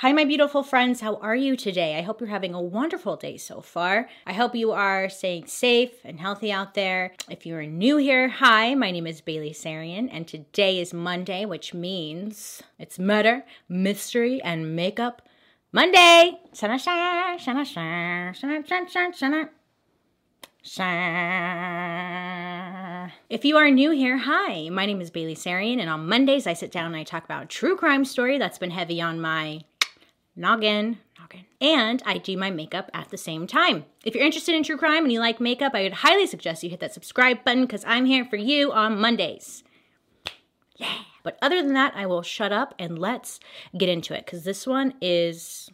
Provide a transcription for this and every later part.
Hi, my beautiful friends. How are you today? I hope you're having a wonderful day so far. I hope you are staying safe and healthy out there. If you're new here, hi, my name is Bailey Sarian, and today is Monday, which means it's murder, mystery, and makeup Monday. If you are new here, hi, my name is Bailey Sarian, and on Mondays I sit down and I talk about a true crime story that's been heavy on my noggin, noggin. And I do my makeup at the same time. If you're interested in true crime and you like makeup, I would highly suggest you hit that subscribe button because I'm here for you on Mondays. Yeah. But other than that, I will shut up and let's get into it because this one is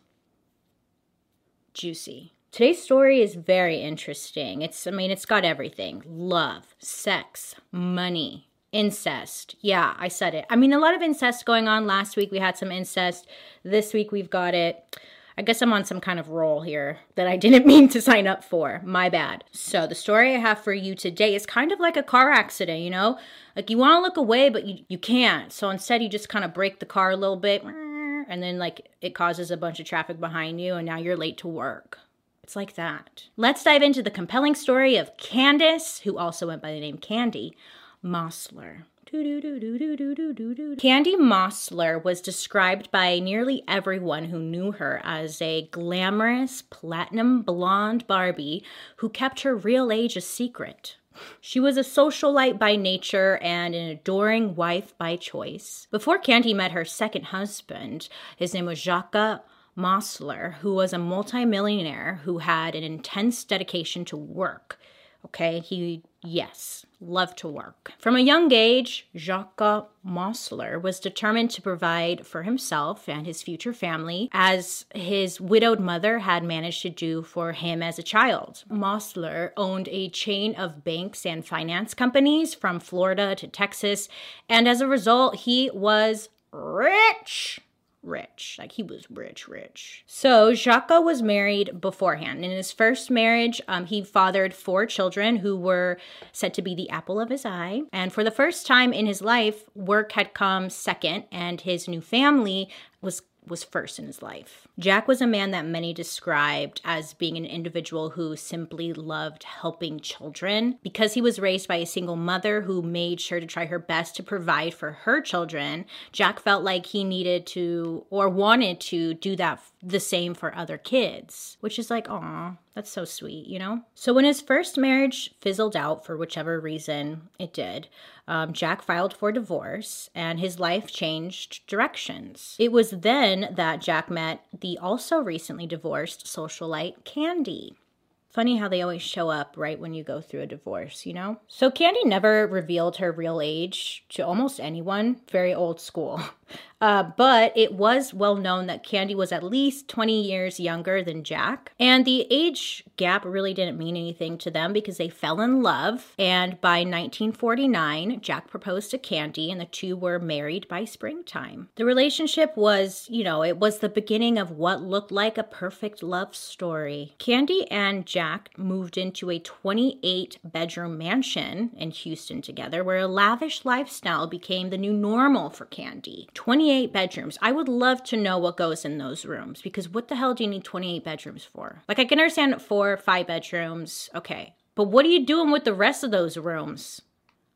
juicy. Today's story is very interesting. It's, I mean, it's got everything love, sex, money, incest. Yeah, I said it. I mean, a lot of incest going on. Last week we had some incest. This week we've got it. I guess I'm on some kind of roll here that I didn't mean to sign up for. My bad. So, the story I have for you today is kind of like a car accident, you know? Like you want to look away, but you, you can't. So, instead, you just kind of break the car a little bit, and then, like, it causes a bunch of traffic behind you, and now you're late to work. It's like that. Let's dive into the compelling story of Candace, who also went by the name Candy Mossler. Candy Mossler was described by nearly everyone who knew her as a glamorous, platinum blonde Barbie who kept her real age a secret. She was a socialite by nature and an adoring wife by choice. Before Candy met her second husband, his name was Jacques Mossler, who was a multimillionaire who had an intense dedication to work. Okay, he, yes, love to work. From a young age, Jacques Mossler was determined to provide for himself and his future family, as his widowed mother had managed to do for him as a child. Mossler owned a chain of banks and finance companies from Florida to Texas, and as a result, he was rich rich. Like he was rich, rich. So Jacques was married beforehand. In his first marriage, um, he fathered four children who were said to be the apple of his eye. And for the first time in his life, work had come second, and his new family was was first in his life. Jack was a man that many described as being an individual who simply loved helping children. Because he was raised by a single mother who made sure to try her best to provide for her children, Jack felt like he needed to or wanted to do that the same for other kids, which is like, aw, that's so sweet, you know? So when his first marriage fizzled out for whichever reason it did, um, Jack filed for divorce and his life changed directions. It was then that Jack met the also recently divorced socialite Candy. Funny how they always show up right when you go through a divorce, you know? So Candy never revealed her real age to almost anyone, very old school. Uh, but it was well known that Candy was at least 20 years younger than Jack. And the age gap really didn't mean anything to them because they fell in love. And by 1949, Jack proposed to Candy and the two were married by springtime. The relationship was, you know, it was the beginning of what looked like a perfect love story. Candy and Jack moved into a 28 bedroom mansion in Houston together where a lavish lifestyle became the new normal for Candy. 28 bedrooms. I would love to know what goes in those rooms because what the hell do you need 28 bedrooms for? Like, I can understand four, five bedrooms. Okay. But what are you doing with the rest of those rooms?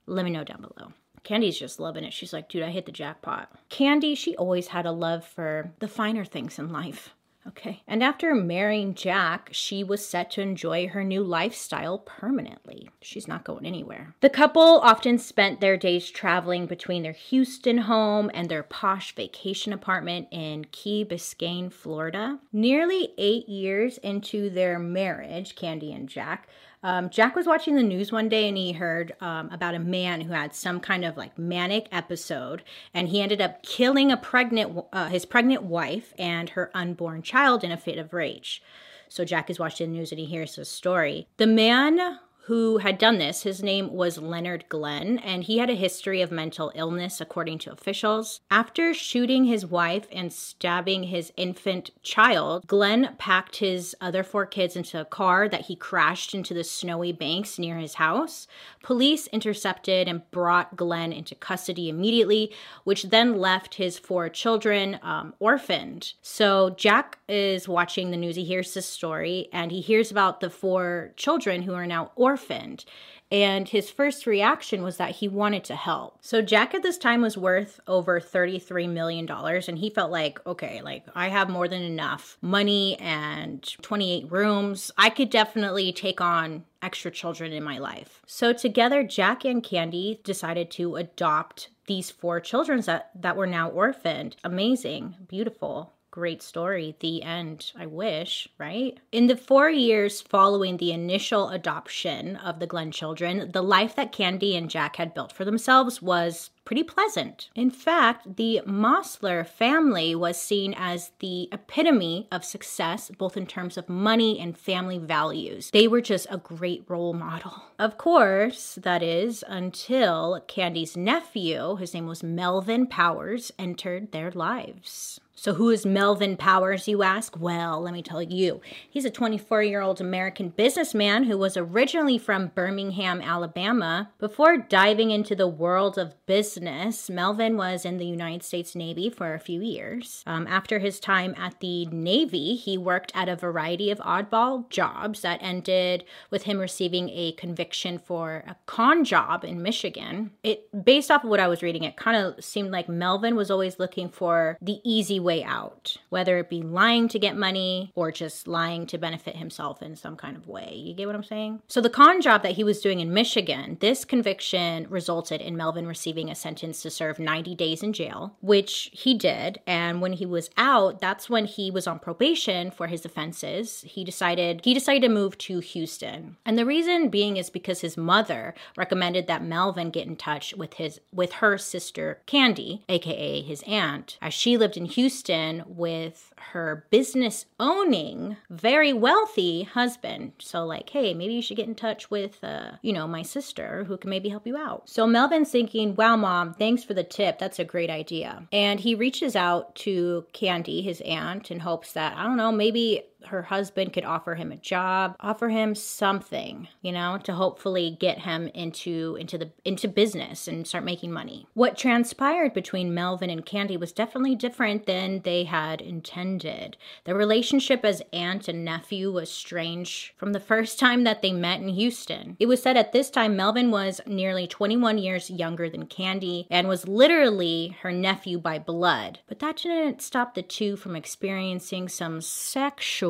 Let me know down below. Candy's just loving it. She's like, dude, I hit the jackpot. Candy, she always had a love for the finer things in life. Okay. And after marrying Jack, she was set to enjoy her new lifestyle permanently. She's not going anywhere. The couple often spent their days traveling between their Houston home and their posh vacation apartment in Key Biscayne, Florida. Nearly eight years into their marriage, Candy and Jack, Um, Jack was watching the news one day and he heard um, about a man who had some kind of like manic episode, and he ended up killing a pregnant uh, his pregnant wife and her unborn child in a fit of rage. So Jack is watching the news and he hears this story. The man who had done this. His name was Leonard Glenn, and he had a history of mental illness, according to officials. After shooting his wife and stabbing his infant child, Glenn packed his other four kids into a car that he crashed into the snowy banks near his house. Police intercepted and brought Glenn into custody immediately, which then left his four children um, orphaned. So Jack is watching the news. He hears this story and he hears about the four children who are now orphaned orphaned. And his first reaction was that he wanted to help. So Jack at this time was worth over $33 million. And he felt like, okay, like I have more than enough money and 28 rooms. I could definitely take on extra children in my life. So together, Jack and Candy decided to adopt these four children that, that were now orphaned. Amazing, beautiful great story. The end, I wish, right? In the four years following the initial adoption of the Glenn children, the life that Candy and Jack had built for themselves was pretty pleasant. In fact, the Mossler family was seen as the epitome of success, both in terms of money and family values. They were just a great role model. Of course, that is until Candy's nephew, his name was Melvin Powers, entered their lives. So, who is Melvin Powers, you ask? Well, let me tell you. He's a 24 year old American businessman who was originally from Birmingham, Alabama. Before diving into the world of business, Melvin was in the United States Navy for a few years. Um, after his time at the Navy, he worked at a variety of oddball jobs that ended with him receiving a conviction for a con job in Michigan. It, based off of what I was reading, it kind of seemed like Melvin was always looking for the easy way way out, whether it be lying to get money or just lying to benefit himself in some kind of way. You get what I'm saying? So, the con job that he was doing in Michigan, this conviction resulted in Melvin receiving a sentence to serve 90 days in jail, which he did. And when he was out, that's when he was on probation for his offenses. He decided he decided to move to Houston. And the reason being is because his mother recommended that Melvin get in touch with his with her sister Candy, aka his aunt, as she lived in Houston Houston with her business owning, very wealthy husband. So, like, hey, maybe you should get in touch with, uh, you know, my sister who can maybe help you out. So, Melvin's thinking, wow, mom, thanks for the tip. That's a great idea. And he reaches out to Candy, his aunt, in hopes that, I don't know, maybe her husband could offer him a job, offer him something, you know, to hopefully get him into into the into business and start making money. What transpired between Melvin and Candy was definitely different than they had intended. The relationship as aunt and nephew was strange from the first time that they met in Houston. It was said at this time Melvin was nearly 21 years younger than Candy and was literally her nephew by blood. But that didn't stop the two from experiencing some sexual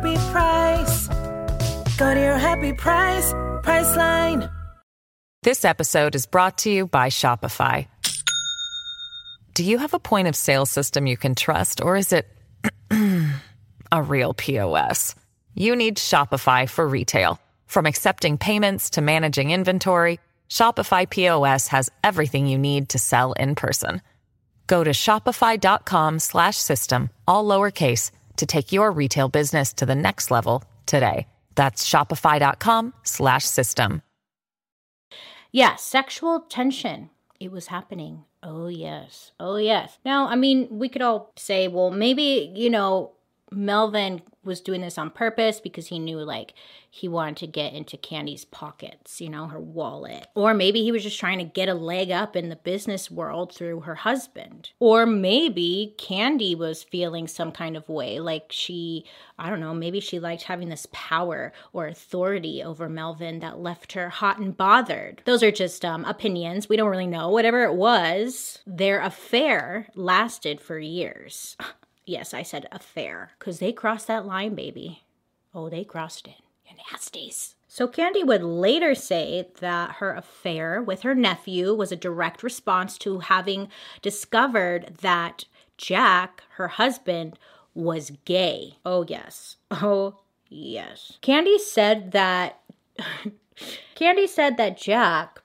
happy price. Go to your happy price, Priceline. This episode is brought to you by Shopify. Do you have a point of sale system you can trust, or is it a real POS? You need Shopify for retail. From accepting payments to managing inventory, Shopify POS has everything you need to sell in person. Go to shopify.com slash system, all lowercase, to take your retail business to the next level today. That's shopify.com slash system. Yeah, sexual tension. It was happening. Oh, yes. Oh, yes. Now, I mean, we could all say, well, maybe, you know, Melvin was doing this on purpose because he knew like he wanted to get into Candy's pockets, you know, her wallet. Or maybe he was just trying to get a leg up in the business world through her husband. Or maybe Candy was feeling some kind of way, like she, I don't know, maybe she liked having this power or authority over Melvin that left her hot and bothered. Those are just um, opinions. We don't really know. Whatever it was, their affair lasted for years. Yes, I said affair, because they crossed that line, baby. Oh, they crossed it. You nasties. So Candy would later say that her affair with her nephew was a direct response to having discovered that Jack, her husband, was gay. Oh, yes. Oh, yes. Candy said that. Candy said that Jack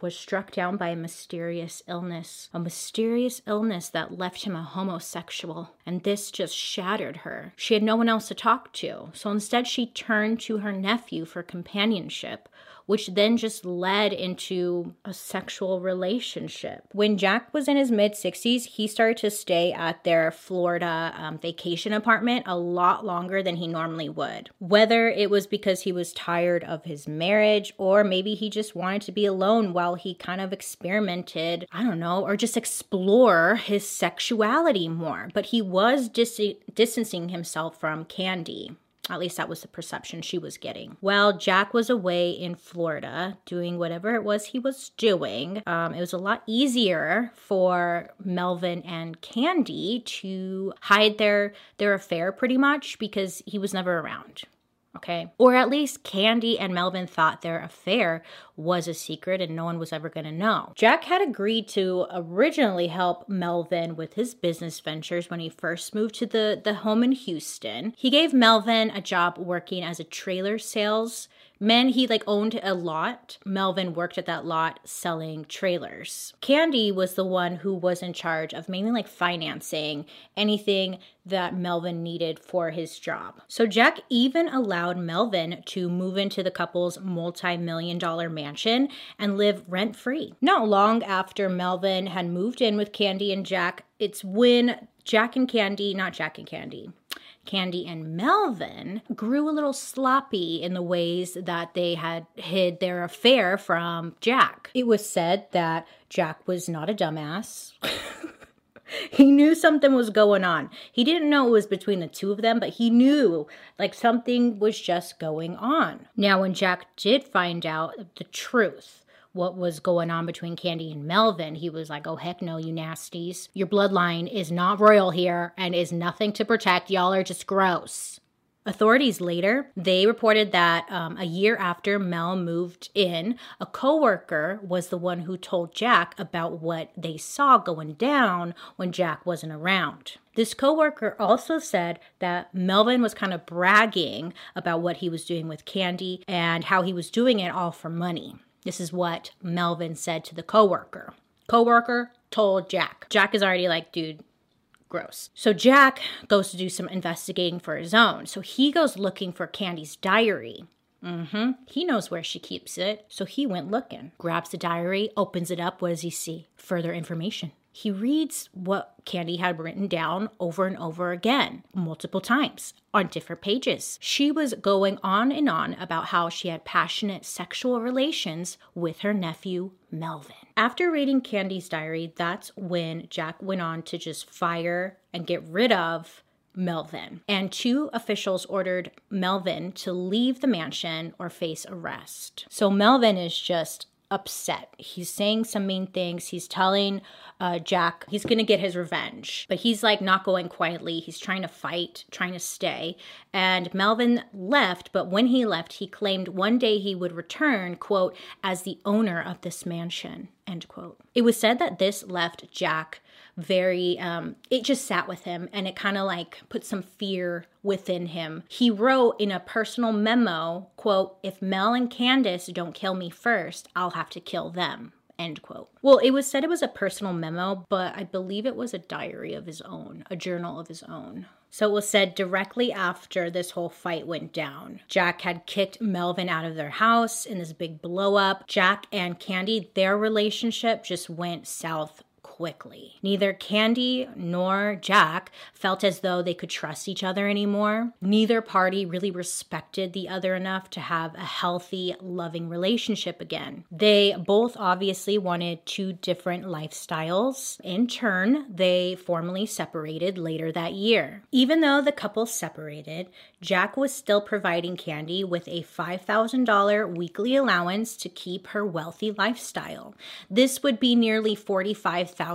was struck down by a mysterious illness, a mysterious illness that left him a homosexual. And this just shattered her. She had no one else to talk to, so instead she turned to her nephew for companionship, which then just led into a sexual relationship. When Jack was in his mid 60s, he started to stay at their Florida um, vacation apartment a lot longer than he normally would. Whether it was because he was tired of his marriage or maybe he just wanted to be alone while he kind of experimented, I don't know, or just explore his sexuality more. But he was dis- distancing himself from Candy. At least that was the perception she was getting. While Jack was away in Florida doing whatever it was he was doing, um, it was a lot easier for Melvin and Candy to hide their their affair pretty much because he was never around okay? Or at least Candy and Melvin thought their affair was a secret and no one was ever going to know. Jack had agreed to originally help Melvin with his business ventures when he first moved to the, the home in Houston. He gave Melvin a job working as a trailer sales Men, he like owned a lot. Melvin worked at that lot selling trailers. Candy was the one who was in charge of mainly like financing anything that Melvin needed for his job. So Jack even allowed Melvin to move into the couple's multi million dollar mansion and live rent free. Not long after Melvin had moved in with Candy and Jack, it's when Jack and Candy, not Jack and Candy, Candy and Melvin grew a little sloppy in the ways that they had hid their affair from Jack. It was said that Jack was not a dumbass. he knew something was going on. He didn't know it was between the two of them, but he knew like something was just going on. Now, when Jack did find out the truth, what was going on between Candy and Melvin, he was like, oh, heck no, you nasties. Your bloodline is not royal here and is nothing to protect. Y'all are just gross. Authorities later, they reported that um, a year after Mel moved in, a coworker was the one who told Jack about what they saw going down when Jack wasn't around. This coworker also said that Melvin was kind of bragging about what he was doing with Candy and how he was doing it all for money. This is what Melvin said to the coworker. Coworker told Jack. Jack is already like, dude, gross. So Jack goes to do some investigating for his own. So he goes looking for Candy's diary. Mm-hmm. He knows where she keeps it. So he went looking, grabs the diary, opens it up. What does he see? Further information he reads what Candy had written down over and over again, multiple times, on different pages. She was going on and on about how she had passionate sexual relations with her nephew, Melvin. After reading Candy's diary, that's when Jack went on to just fire and get rid of Melvin. And two officials ordered Melvin to leave the mansion or face arrest. So Melvin is just upset. He's saying some mean things. He's telling uh, Jack he's going to get his revenge, but he's like not going quietly. He's trying to fight, trying to stay. And Melvin left, but when he left, he claimed one day he would return, quote, as the owner of this mansion, end quote. It was said that this left Jack very um it just sat with him and it kind of like put some fear within him he wrote in a personal memo quote if mel and candace don't kill me first i'll have to kill them end quote well it was said it was a personal memo but i believe it was a diary of his own a journal of his own so it was said directly after this whole fight went down. Jack had kicked Melvin out of their house in this big blow up. Jack and Candy, their relationship just went south quickly. Neither Candy nor Jack felt as though they could trust each other anymore. Neither party really respected the other enough to have a healthy, loving relationship again. They both obviously wanted two different lifestyles. In turn, they formally separated later that year. Even though the couple separated, Jack was still providing Candy with a $5,000 weekly allowance to keep her wealthy lifestyle. This would be nearly $45,000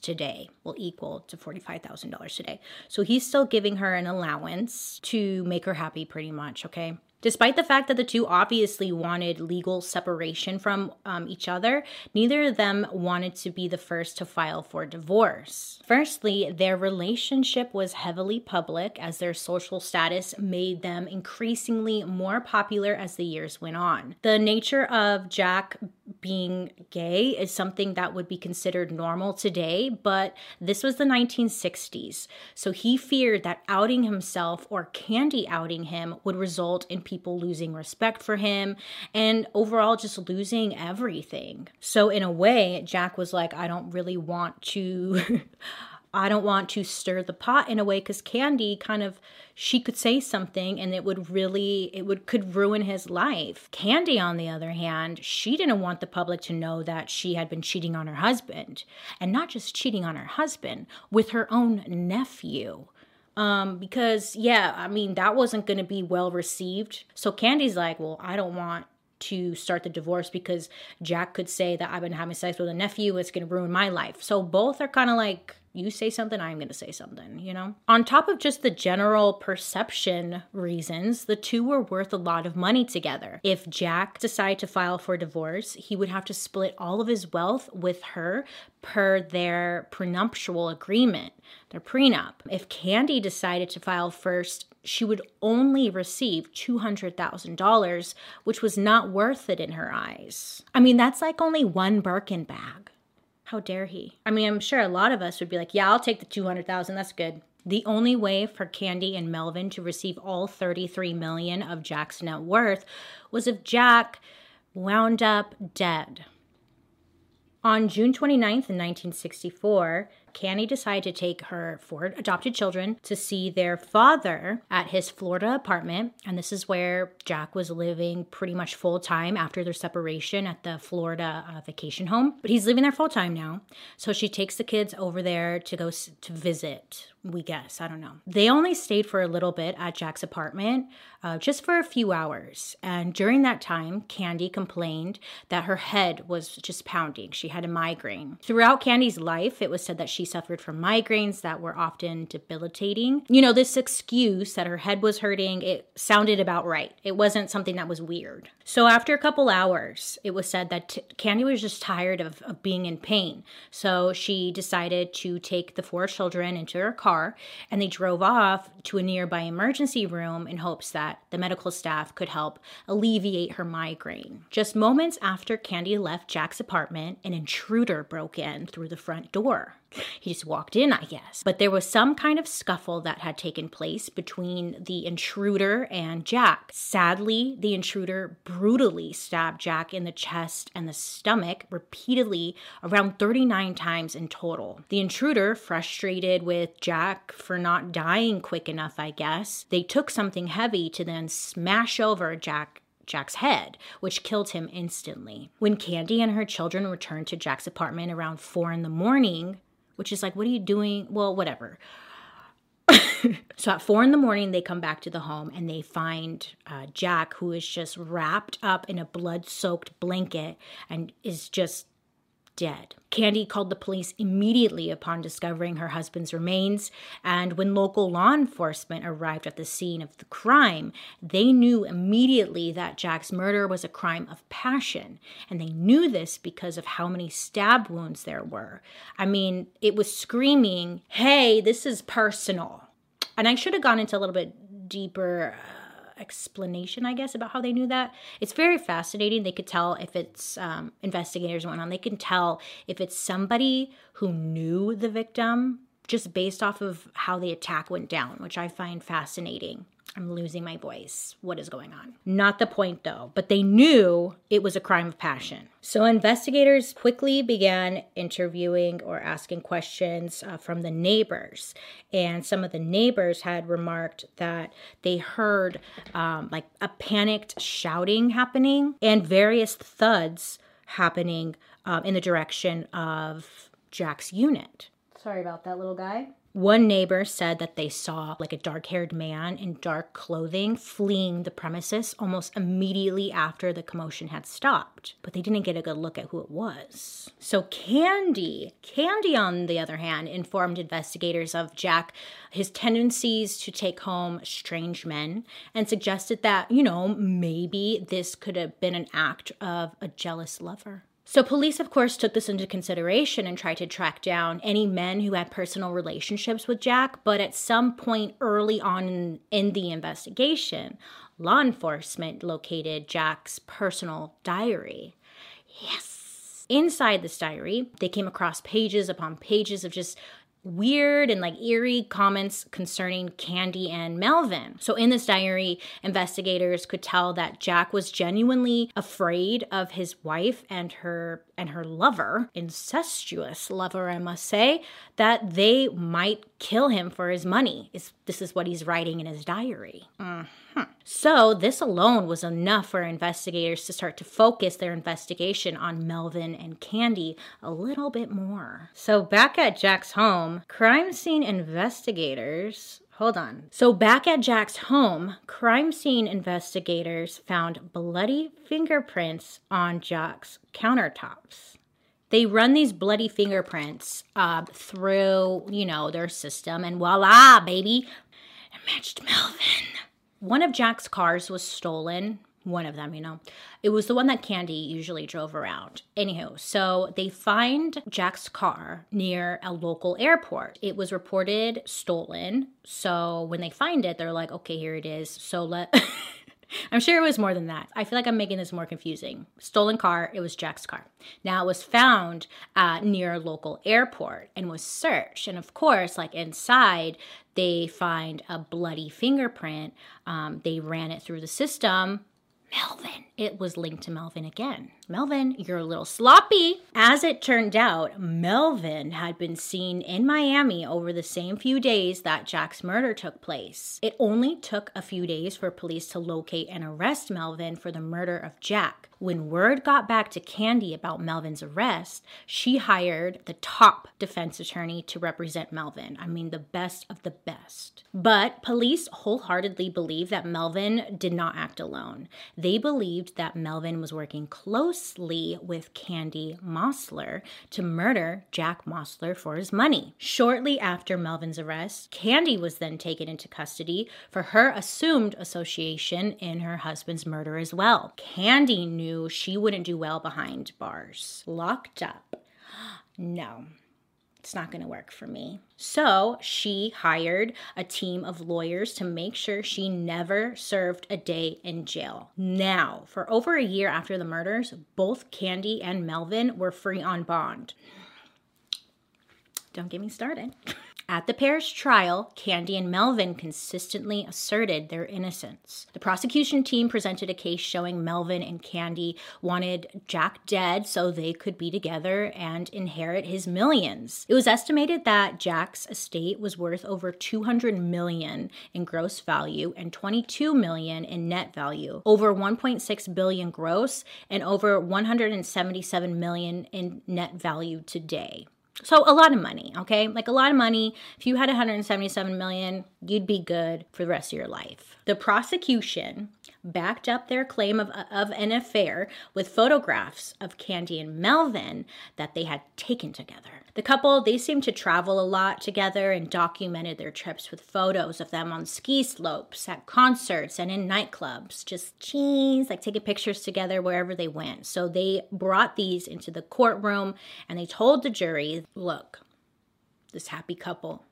today, will equal to $45,000 today. So he's still giving her an allowance to make her happy, pretty much, okay? Despite the fact that the two obviously wanted legal separation from um, each other, neither of them wanted to be the first to file for divorce. Firstly, their relationship was heavily public as their social status made them increasingly more popular as the years went on. The nature of Jack being gay is something that would be considered normal today, but this was the 1960s. So he feared that outing himself or Candy outing him would result in people losing respect for him and overall just losing everything. So, in a way, Jack was like, I don't really want to. I don't want to stir the pot in a way because Candy kind of she could say something and it would really it would could ruin his life. Candy on the other hand, she didn't want the public to know that she had been cheating on her husband and not just cheating on her husband with her own nephew. Um, because yeah, I mean that wasn't going to be well received. So Candy's like, "Well, I don't want to start the divorce because Jack could say that I've been having sex with a nephew, it's going to ruin my life." So both are kind of like you say something, I'm going to say something, you know? On top of just the general perception reasons, the two were worth a lot of money together. If Jack decided to file for divorce, he would have to split all of his wealth with her per their prenuptial agreement, their prenup. If Candy decided to file first, she would only receive $200,000, which was not worth it in her eyes. I mean, that's like only one Birkin bag. How dare he? I mean, I'm sure a lot of us would be like, yeah, I'll take the 200,000. That's good. The only way for Candy and Melvin to receive all 33 million of Jack's net worth was if Jack wound up dead. On June 29th, in 1964, Candy decided to take her four adopted children to see their father at his Florida apartment. And this is where Jack was living pretty much full time after their separation at the Florida uh, vacation home. But he's living there full time now. So she takes the kids over there to go s- to visit we guess. I don't know. They only stayed for a little bit at Jack's apartment, uh, just for a few hours. And during that time, Candy complained that her head was just pounding. She had a migraine. Throughout Candy's life, it was said that she suffered from migraines that were often debilitating. You know, this excuse that her head was hurting, it sounded about right. It wasn't something that was weird. So after a couple hours, it was said that t- Candy was just tired of, of being in pain. So she decided to take the four children into her car car and they drove off to a nearby emergency room in hopes that the medical staff could help alleviate her migraine. Just moments after Candy left Jack's apartment, an intruder broke in through the front door. He just walked in, I guess. But there was some kind of scuffle that had taken place between the intruder and Jack. Sadly, the intruder brutally stabbed Jack in the chest and the stomach repeatedly, around 39 times in total. The intruder, frustrated with Jack for not dying quick enough, I guess, they took something heavy to then smash over Jack Jack's head, which killed him instantly. When Candy and her children returned to Jack's apartment around four in the morning, which is like, what are you doing? Well, whatever. so at four in the morning, they come back to the home and they find uh, Jack, who is just wrapped up in a blood soaked blanket and is just dead. Candy called the police immediately upon discovering her husband's remains, and when local law enforcement arrived at the scene of the crime, they knew immediately that Jack's murder was a crime of passion, and they knew this because of how many stab wounds there were. I mean, it was screaming, hey, this is personal. And I should have gone into a little bit deeper. Uh, Explanation, I guess, about how they knew that. It's very fascinating. They could tell if it's um, investigators went on. They can tell if it's somebody who knew the victim just based off of how the attack went down, which I find fascinating. I'm losing my voice. What is going on? Not the point though, but they knew it was a crime of passion. So investigators quickly began interviewing or asking questions uh, from the neighbors. And some of the neighbors had remarked that they heard um, like a panicked shouting happening and various thuds happening um, in the direction of Jack's unit. Sorry about that, little guy. One neighbor said that they saw like a dark haired man in dark clothing fleeing the premises almost immediately after the commotion had stopped, but they didn't get a good look at who it was. So, Candy, Candy, on the other hand, informed investigators of Jack, his tendencies to take home strange men, and suggested that, you know, maybe this could have been an act of a jealous lover. So, police, of course, took this into consideration and tried to track down any men who had personal relationships with Jack. But at some point early on in, in, the investigation, law enforcement located Jack's personal diary. Yes. Inside this diary, they came across pages upon pages of just weird and like eerie comments concerning Candy and Melvin. So in this diary, investigators could tell that Jack was genuinely afraid of his wife and her and her lover, incestuous lover I must say, that they might kill him for his money. This is what he's writing in his diary. Mm-hmm. So, this alone was enough for investigators to start to focus their investigation on Melvin and Candy a little bit more. So, back at Jack's home, crime scene investigators Hold on. So, back at Jack's home, crime scene investigators found bloody fingerprints on Jack's countertops. They run these bloody fingerprints uh, through, you know, their system, and voila, baby, it matched Melvin. One of Jack's cars was stolen. One of them, you know. It was the one that Candy usually drove around. Anywho, so they find Jack's car near a local airport. It was reported stolen. So when they find it, they're like, okay, here it is. So let. I'm sure it was more than that. I feel like I'm making this more confusing. Stolen car, it was Jack's car. Now it was found uh, near a local airport and was searched. And of course, like inside, they find a bloody fingerprint. Um, they ran it through the system. Melvin. It was linked to Melvin again. Melvin, you're a little sloppy. As it turned out, Melvin had been seen in Miami over the same few days that Jack's murder took place. It only took a few days for police to locate and arrest Melvin for the murder of Jack. When word got back to Candy about Melvin's arrest, she hired the top defense attorney to represent Melvin. I mean, the best of the best. But police wholeheartedly believe that Melvin did not act alone. They believed that Melvin was working closely with Candy Mossler to murder Jack Mossler for his money. Shortly after Melvin's arrest, Candy was then taken into custody for her assumed association in her husband's murder as well. Candy knew knew she wouldn't do well behind bars. Locked up. No, it's not going to work for me. So she hired a team of lawyers to make sure she never served a day in jail. Now, for over a year after the murders, both Candy and Melvin were free on bond. Don't get me started. At the pair's trial, Candy and Melvin consistently asserted their innocence. The prosecution team presented a case showing Melvin and Candy wanted Jack dead so they could be together and inherit his millions. It was estimated that Jack's estate was worth over 200 million in gross value and 22 million in net value, over 1.6 billion gross and over 177 million in net value today. So a lot of money, okay? Like a lot of money. If you had 177 million, you'd be good for the rest of your life. The prosecution backed up their claim of, of an affair with photographs of Candy and Melvin that they had taken together. The couple, they seemed to travel a lot together and documented their trips with photos of them on ski slopes, at concerts, and in nightclubs. Just cheese, like taking pictures together wherever they went. So they brought these into the courtroom and they told the jury, look, this happy couple,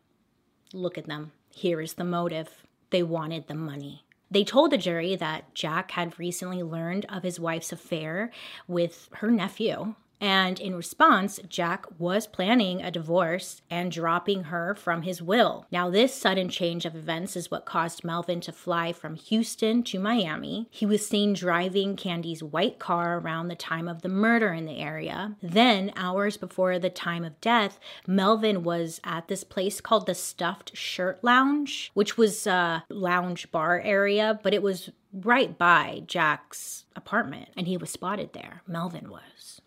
look at them. Here is the motive. They wanted the money. They told the jury that Jack had recently learned of his wife's affair with her nephew And in response, Jack was planning a divorce and dropping her from his will. Now, this sudden change of events is what caused Melvin to fly from Houston to Miami. He was seen driving Candy's white car around the time of the murder in the area. Then, hours before the time of death, Melvin was at this place called the Stuffed Shirt Lounge, which was a lounge bar area, but it was right by Jack's apartment, and he was spotted there. Melvin was.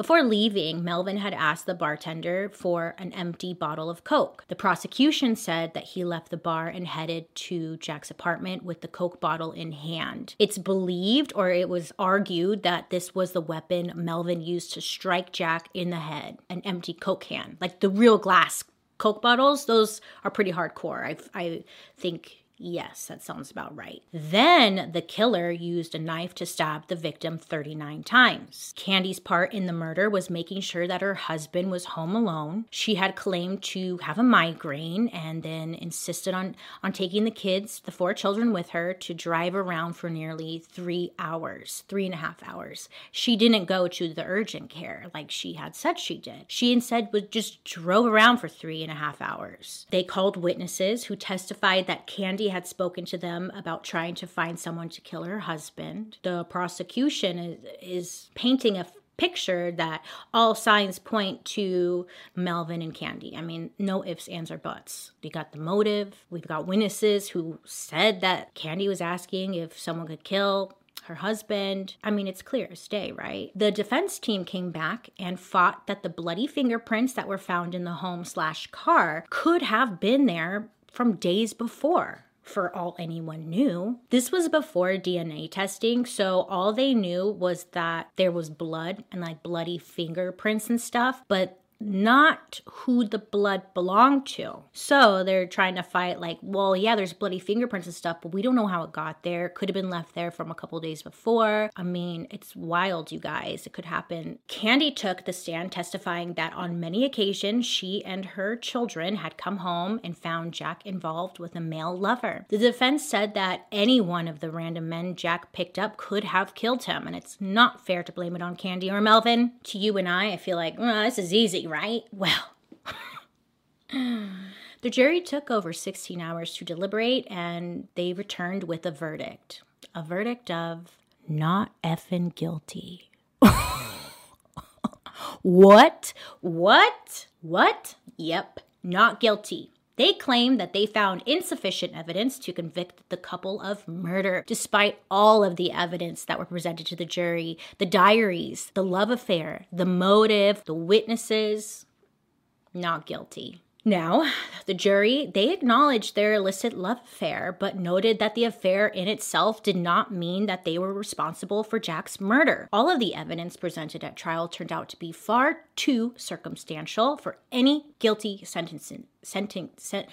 Before leaving, Melvin had asked the bartender for an empty bottle of Coke. The prosecution said that he left the bar and headed to Jack's apartment with the Coke bottle in hand. It's believed or it was argued that this was the weapon Melvin used to strike Jack in the head an empty Coke can, like the real glass Coke bottles. Those are pretty hardcore. I, I think Yes, that sounds about right. Then the killer used a knife to stab the victim 39 times. Candy's part in the murder was making sure that her husband was home alone. She had claimed to have a migraine and then insisted on, on taking the kids, the four children, with her to drive around for nearly three hours, three and a half hours. She didn't go to the urgent care like she had said she did. She instead was just drove around for three and a half hours. They called witnesses who testified that Candy had spoken to them about trying to find someone to kill her husband. The prosecution is, is painting a picture that all signs point to Melvin and Candy. I mean, no ifs, ands, or buts. We got the motive. We've got witnesses who said that Candy was asking if someone could kill her husband. I mean, it's clear as day, right? The defense team came back and fought that the bloody fingerprints that were found in the home slash car could have been there from days before for all anyone knew. This was before DNA testing, so all they knew was that there was blood and like bloody fingerprints and stuff, but not who the blood belonged to. So they're trying to fight, like, well, yeah, there's bloody fingerprints and stuff, but we don't know how it got there. Could have been left there from a couple days before. I mean, it's wild, you guys. It could happen. Candy took the stand testifying that on many occasions she and her children had come home and found Jack involved with a male lover. The defense said that any one of the random men Jack picked up could have killed him, and it's not fair to blame it on Candy or Melvin. To you and I, I feel like, well, this is easy, right? Well, the jury took over 16 hours to deliberate and they returned with a verdict a verdict of not effing guilty. what? What? What? Yep, not guilty. They claim that they found insufficient evidence to convict the couple of murder, despite all of the evidence that were presented to the jury the diaries, the love affair, the motive, the witnesses. Not guilty. Now, the jury, they acknowledged their illicit love affair, but noted that the affair in itself did not mean that they were responsible for Jack's murder. All of the evidence presented at trial turned out to be far too circumstantial for any guilty sentencing. Sentence, sen-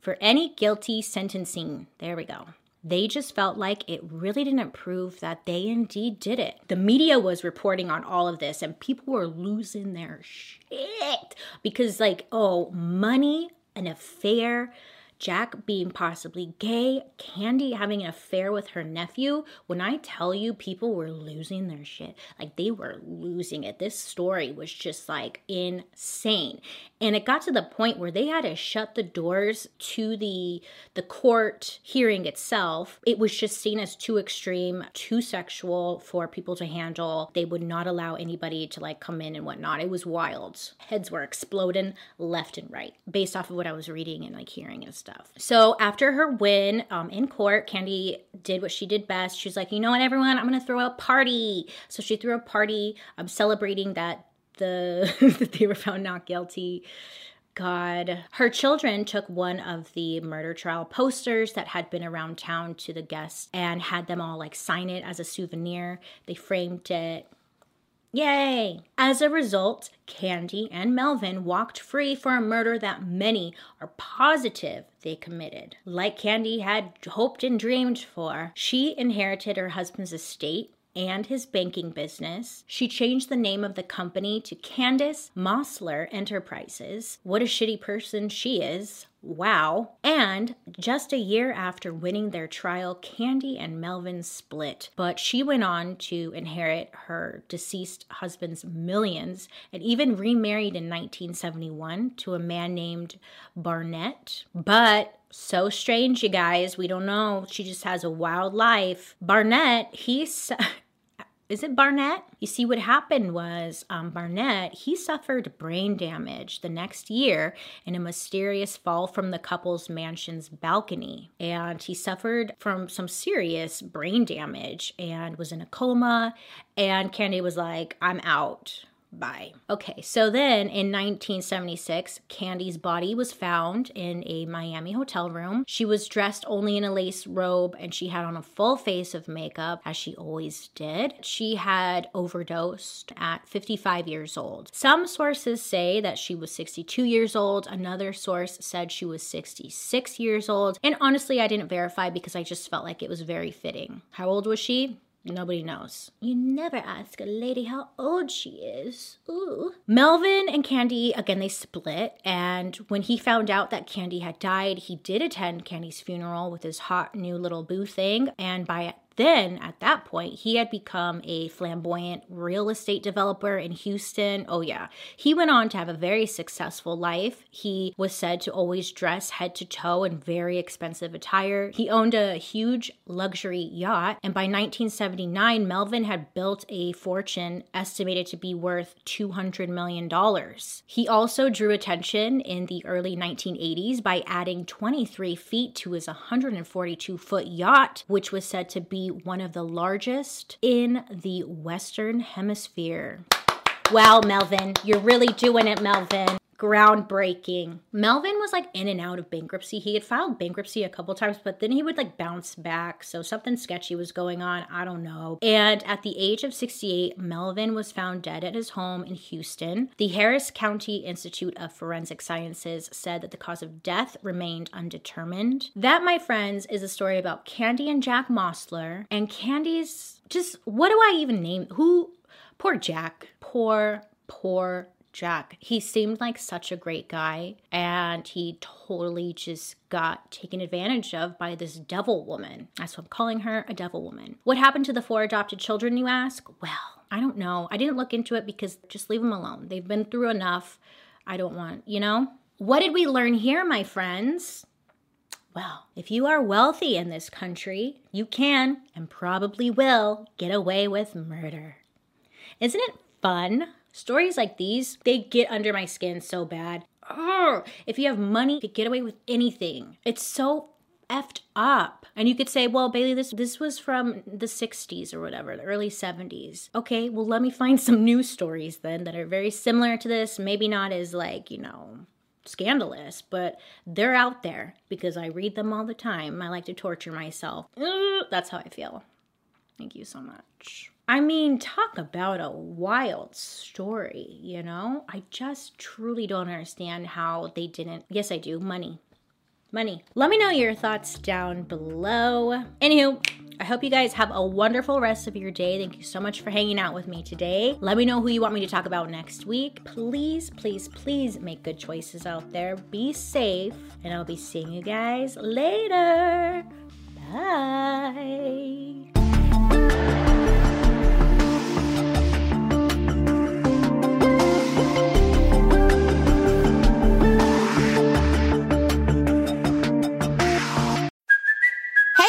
for any guilty sentencing. There we go. They just felt like it really didn't prove that they indeed did it. The media was reporting on all of this and people were losing their shit because, like, oh, money, an affair, Jack being possibly gay, Candy having an affair with her nephew. When I tell you people were losing their shit, like they were losing it. This story was just like insane. And it got to the point where they had to shut the doors to the the court hearing itself. It was just seen as too extreme, too sexual for people to handle. They would not allow anybody to like come in and whatnot. It was wild. Heads were exploding left and right based off of what I was reading and like hearing and stuff. So after her win um, in court, Candy did what she did best. She's like, you know what, everyone, I'm gonna throw a party. So she threw a party um, celebrating that the that they were found not guilty. God. Her children took one of the murder trial posters that had been around town to the guests and had them all like sign it as a souvenir. They framed it. Yay! As a result, Candy and Melvin walked free for a murder that many are positive they committed. Like Candy had hoped and dreamed for, she inherited her husband's estate and his banking business. She changed the name of the company to Candace Mossler Enterprises. What a shitty person she is. Wow. And just a year after winning their trial, Candy and Melvin split. But she went on to inherit her deceased husband's millions and even remarried in 1971 to a man named Barnett. But so strange, you guys. We don't know. She just has a wild life. Barnett, he's is it Barnett? You see, what happened was um, Barnett, he suffered brain damage the next year in a mysterious fall from the couple's mansion's balcony. And he suffered from some serious brain damage and was in a coma. And Candy was like, I'm out. Bye. Okay, so then in 1976, Candy's body was found in a Miami hotel room. She was dressed only in a lace robe and she had on a full face of makeup, as she always did. She had overdosed at 55 years old. Some sources say that she was 62 years old, another source said she was 66 years old. And honestly, I didn't verify because I just felt like it was very fitting. How old was she? Nobody knows. You never ask a lady how old she is. Ooh. Melvin and Candy, again, they split. And when he found out that Candy had died, he did attend Candy's funeral with his hot new little boo thing. And by then, at that point, he had become a flamboyant real estate developer in Houston. Oh, yeah. He went on to have a very successful life. He was said to always dress head to toe in very expensive attire. He owned a huge luxury yacht. And by 1979, Melvin had built a fortune estimated to be worth $200 million. He also drew attention in the early 1980s by adding 23 feet to his 142 foot yacht, which was said to be one of the largest in the Western Hemisphere. Wow, Melvin, you're really doing it, Melvin groundbreaking. Melvin was like in and out of bankruptcy. He had filed bankruptcy a couple times, but then he would like bounce back. So something sketchy was going on. I don't know. And at the age of 68, Melvin was found dead at his home in Houston. The Harris County Institute of Forensic Sciences said that the cause of death remained undetermined. That, my friends, is a story about Candy and Jack Mossler. And Candy's just, what do I even name? Who? Poor Jack. Poor, poor Jack. He seemed like such a great guy, and he totally just got taken advantage of by this devil woman. That's what I'm calling her a devil woman. What happened to the four adopted children, you ask? Well, I don't know. I didn't look into it because just leave them alone. They've been through enough. I don't want, you know? What did we learn here, my friends? Well, if you are wealthy in this country, you can and probably will get away with murder. Isn't it fun? Stories like these, they get under my skin so bad. Urgh. If you have money, you get away with anything. It's so effed up. And you could say, well, Bailey, this this was from the 60s or whatever, the early 70s. Okay, well, let me find some new stories then that are very similar to this. Maybe not as like, you know, scandalous, but they're out there because I read them all the time. I like to torture myself. That's how I feel. Thank you so much. I mean, talk about a wild story, you know? I just truly don't understand how they didn't. Yes, I do. Money. Money. Let me know your thoughts down below. Anywho, I hope you guys have a wonderful rest of your day. Thank you so much for hanging out with me today. Let me know who you want me to talk about next week. Please, please, please make good choices out there. Be safe, and I'll be seeing you guys later. Bye.